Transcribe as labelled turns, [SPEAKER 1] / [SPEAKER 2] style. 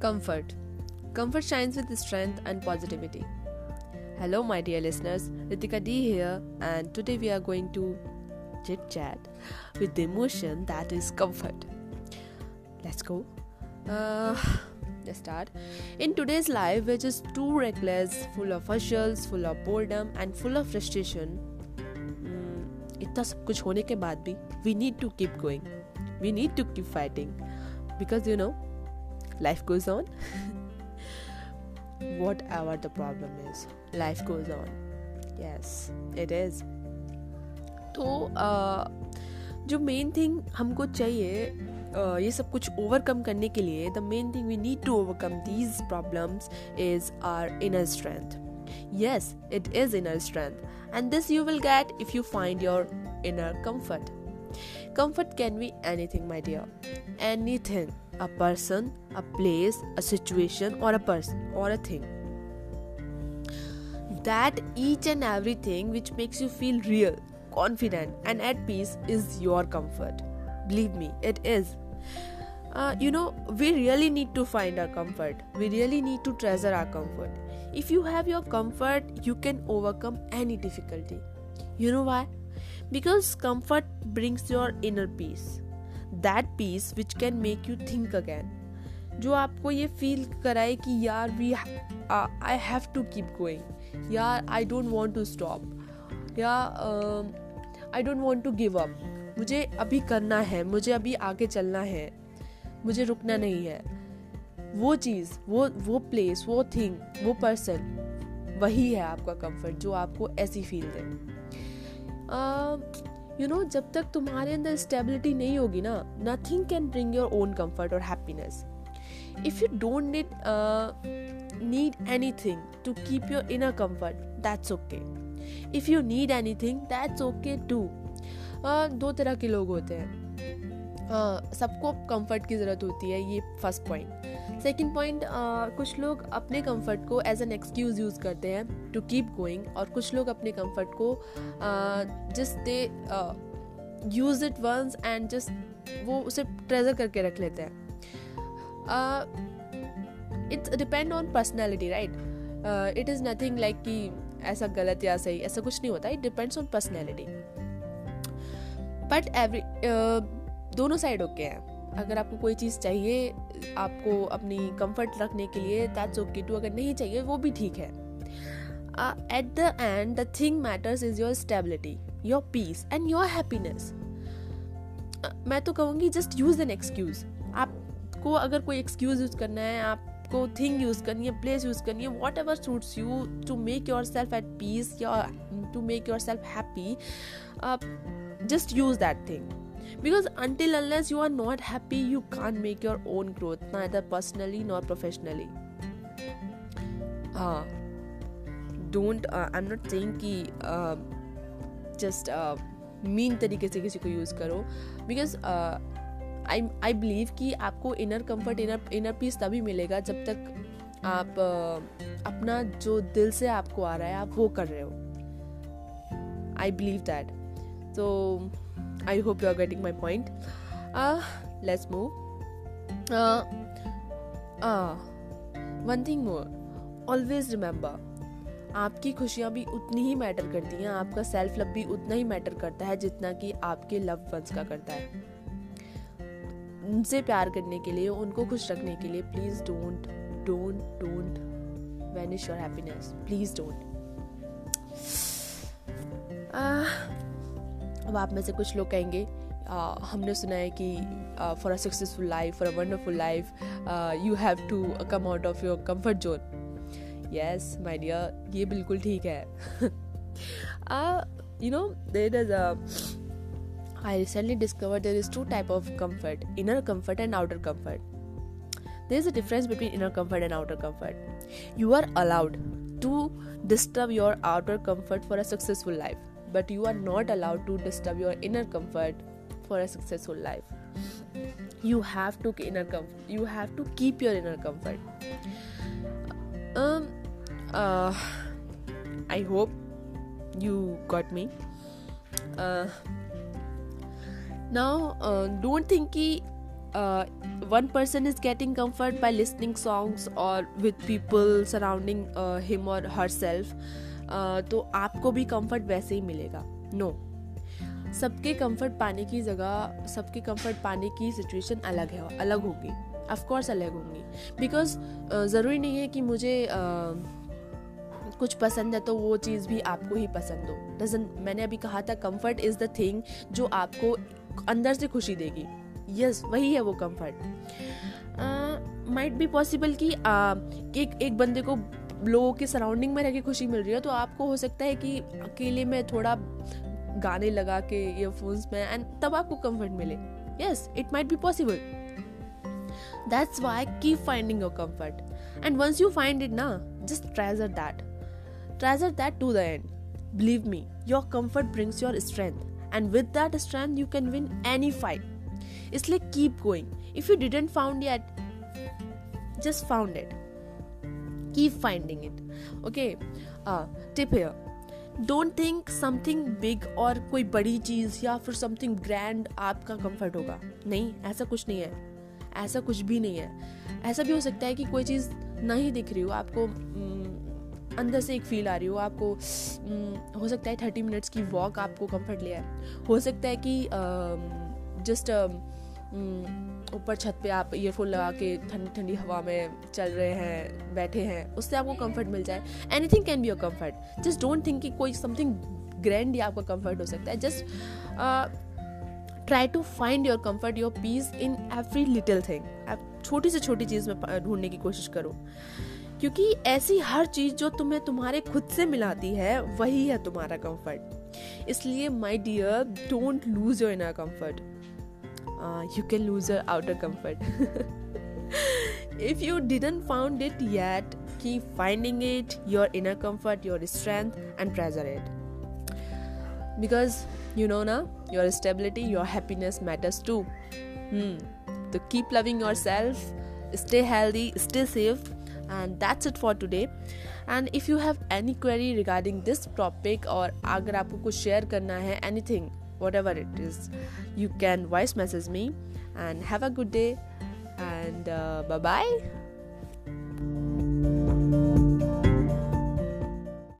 [SPEAKER 1] Comfort. Comfort shines with strength and positivity. Hello, my dear listeners. Ritika D here, and today we are going to chit chat with the emotion that is comfort. Let's go. Uh, let's start. In today's life, which is too reckless, full of hustles, full of boredom, and full of frustration, mm, इतना सब कुछ होने के बाद भी we need to keep going. We need to keep fighting because you know life goes on whatever the problem is life goes on yes it is तो uh, जो main thing हमको चाहिए uh, ये सब कुछ ओवरकम करने के लिए the main thing we need to overcome these problems is our inner strength yes it is inner strength and this you will get if you find your inner comfort comfort can be anything my dear anything a person, a place, a situation, or a person or a thing. That each and everything which makes you feel real, confident, and at peace is your comfort. Believe me, it is. Uh, you know, we really need to find our comfort. We really need to treasure our comfort. If you have your comfort, you can overcome any difficulty. You know why? Because comfort brings your inner peace that peace which can make you think again जो आपको ये feel कराए कि यार we I have to keep going यार I don't want to stop या I don't want to give up मुझे अभी करना है मुझे अभी आगे चलना है मुझे रुकना नहीं है। वो चीज़ वो वो प्लेस वो थिंग वो पर्सन वही है आपका कंफर्ट जो आपको ऐसी फील दे। Uh, यू नो जब तक तुम्हारे अंदर स्टेबिलिटी नहीं होगी ना nothing can bring your own comfort और happiness if you don't need need anything to keep your inner comfort that's okay if you need anything that's okay too दो तरह के लोग होते हैं। Uh, सबको कंफर्ट की ज़रूरत होती है ये फ़र्स्ट पॉइंट सेकेंड पॉइंट कुछ लोग अपने कंफर्ट को एज एन एक्सक्यूज़ यूज़ करते हैं टू कीप गोइंग और कुछ लोग अपने कंफर्ट को just they use it once and just वो उसे ट्रेजर करके रख लेते हैं। It's depend on personality right it is nothing like कि ऐसा गलत या सही, ऐसा कुछ नहीं होता। It depends on personality but every दोनों साइड ओके हैं। अगर आपको कोई चीज़ चाहिए, आपको अपनी कंफर्ट रखने के लिए दैट्स ओके टू अगर नहीं चाहिए, वो भी ठीक है। At the end the thing matters is your stability your peace and your happiness मैं तो कहूँगी जस्ट यूज़ एन एक्सक्यूज आपको अगर कोई एक्सक्यूज यूज़ करना है, आपको थिंग यूज़ करनी है प्लेस यूज़ करनी है whatever suits you to make yourself at peace या to make yourself happy just use that thing because until unless you are not happy you can make your own growth ना इधर personally nor professionally हाँ don't I am not thing कि just mean तरीके से किसी को use करो. Because I I believe कि आपको inner comfort inner inner peace तभी मिलेगा जब तक आप uh, अपना जो दिल से आपको आ रहा है आप वो कर रहे हो. आई बिलीव दैट तो I hope you are getting my point. Uh, let's one thing more. Always remember. आपकी खुशियाँ भी उतनी ही मैटर करती हैं आपका सेल्फ लव भी उतना ही मैटर करता है जितना कि आपके लव वंस का करता है उनसे प्यार करने के लिए उनको खुश रखने के लिए please don't don't don't vanish your happiness please don't अब आप में से कुछ लोग कहेंगे हमने सुना है कि for a successful life for a wonderful life you have to come out of your comfort zone yes my dear ये बिल्कुल ठीक है। You know there is I recently discover there is two type of comfort inner comfort and outer comfort there is a difference between inner comfort and outer comfort you are allowed to disturb your outer comfort for a successful life but you are not allowed to disturb your inner comfort for a successful life. You have to inner comfort you have to keep your inner comfort. Um uh i hope you got me. Uh now uh, don't think कि uh, one person is getting comfort by listening songs or with people surrounding uh, him or herself तो आपको भी comfort वैसे ही मिलेगा. No. सबके comfort पाने की जगह सबके कंफर्ट पाने की सिचुएशन अलग है अलग होगी. ऑफकोर्स अलग होंगी. बिकॉज़ ज़रूरी नहीं है कि मुझे कुछ पसंद है तो वो चीज़ भी आपको ही पसंद हो. डजन मैंने अभी कहा था कंफर्ट इज़ द थिंग जो आपको अंदर से खुशी देगी. यस yes, वही है वो कंफर्ट माइट बी पॉसिबल कि एक एक बंदे को लोगों के सराउंडिंग में रह के खुशी मिल रही है तो आपको हो सकता है कि अकेले में थोड़ा गाने लगा के ईयरफोन्स में एंड तब आपको कंफर्ट मिले। Yes it might be possible that's why keep finding your comfort and once you find it ना just treasure that treasure that to the end believe me your comfort brings your strength and with that strength you can win any fight इसलिए keep going if you didn't found just found it Keep finding it. Okay. Uh, tip here. Don't think something big और कोई बड़ी चीज़ या फिर something grand आपका comfort होगा नहीं ऐसा कुछ नहीं है ऐसा कुछ भी नहीं है ऐसा भी हो सकता है कि कोई चीज़ नहीं दिख रही हो आपको अंदर से एक फील आ रही हो आपको हो सकता है थर्टी मिनट्स की वॉक आपको कंफर्ट ले आए हो सकता है कि जस्ट ऊपर छत पे आप ईयरफोन लगा के ठंडी ठंडी हवा में चल रहे हैं, बैठे हैं, उससे आपको कंफर्ट मिल जाए। Anything can be your comfort just don't think कि कोई समथिंग ग्रैंड या आपका कंफर्ट हो सकता है। Just try to find your comfort your peace in every little thing आप छोटी से छोटी चीज़ में ढूँढने की कोशिश करो। क्योंकि ऐसी हर चीज़ जो तुम्हें तुम्हारे खुद से मिलाती है, वही है तुम्हारा कंफर्ट इसलिए my dear don't lose your inner comfort You can lose your outer comfort if you didn't found it yet keep finding it your inner comfort your strength and treasure it because you know now your stability your happiness matters too hmm. so keep loving yourself stay healthy stay safe and that's it for today and if you have any query regarding this topic or agar aapko kuch share karna hai anything whatever it is you can voice message me and have a good day and uh, bye bye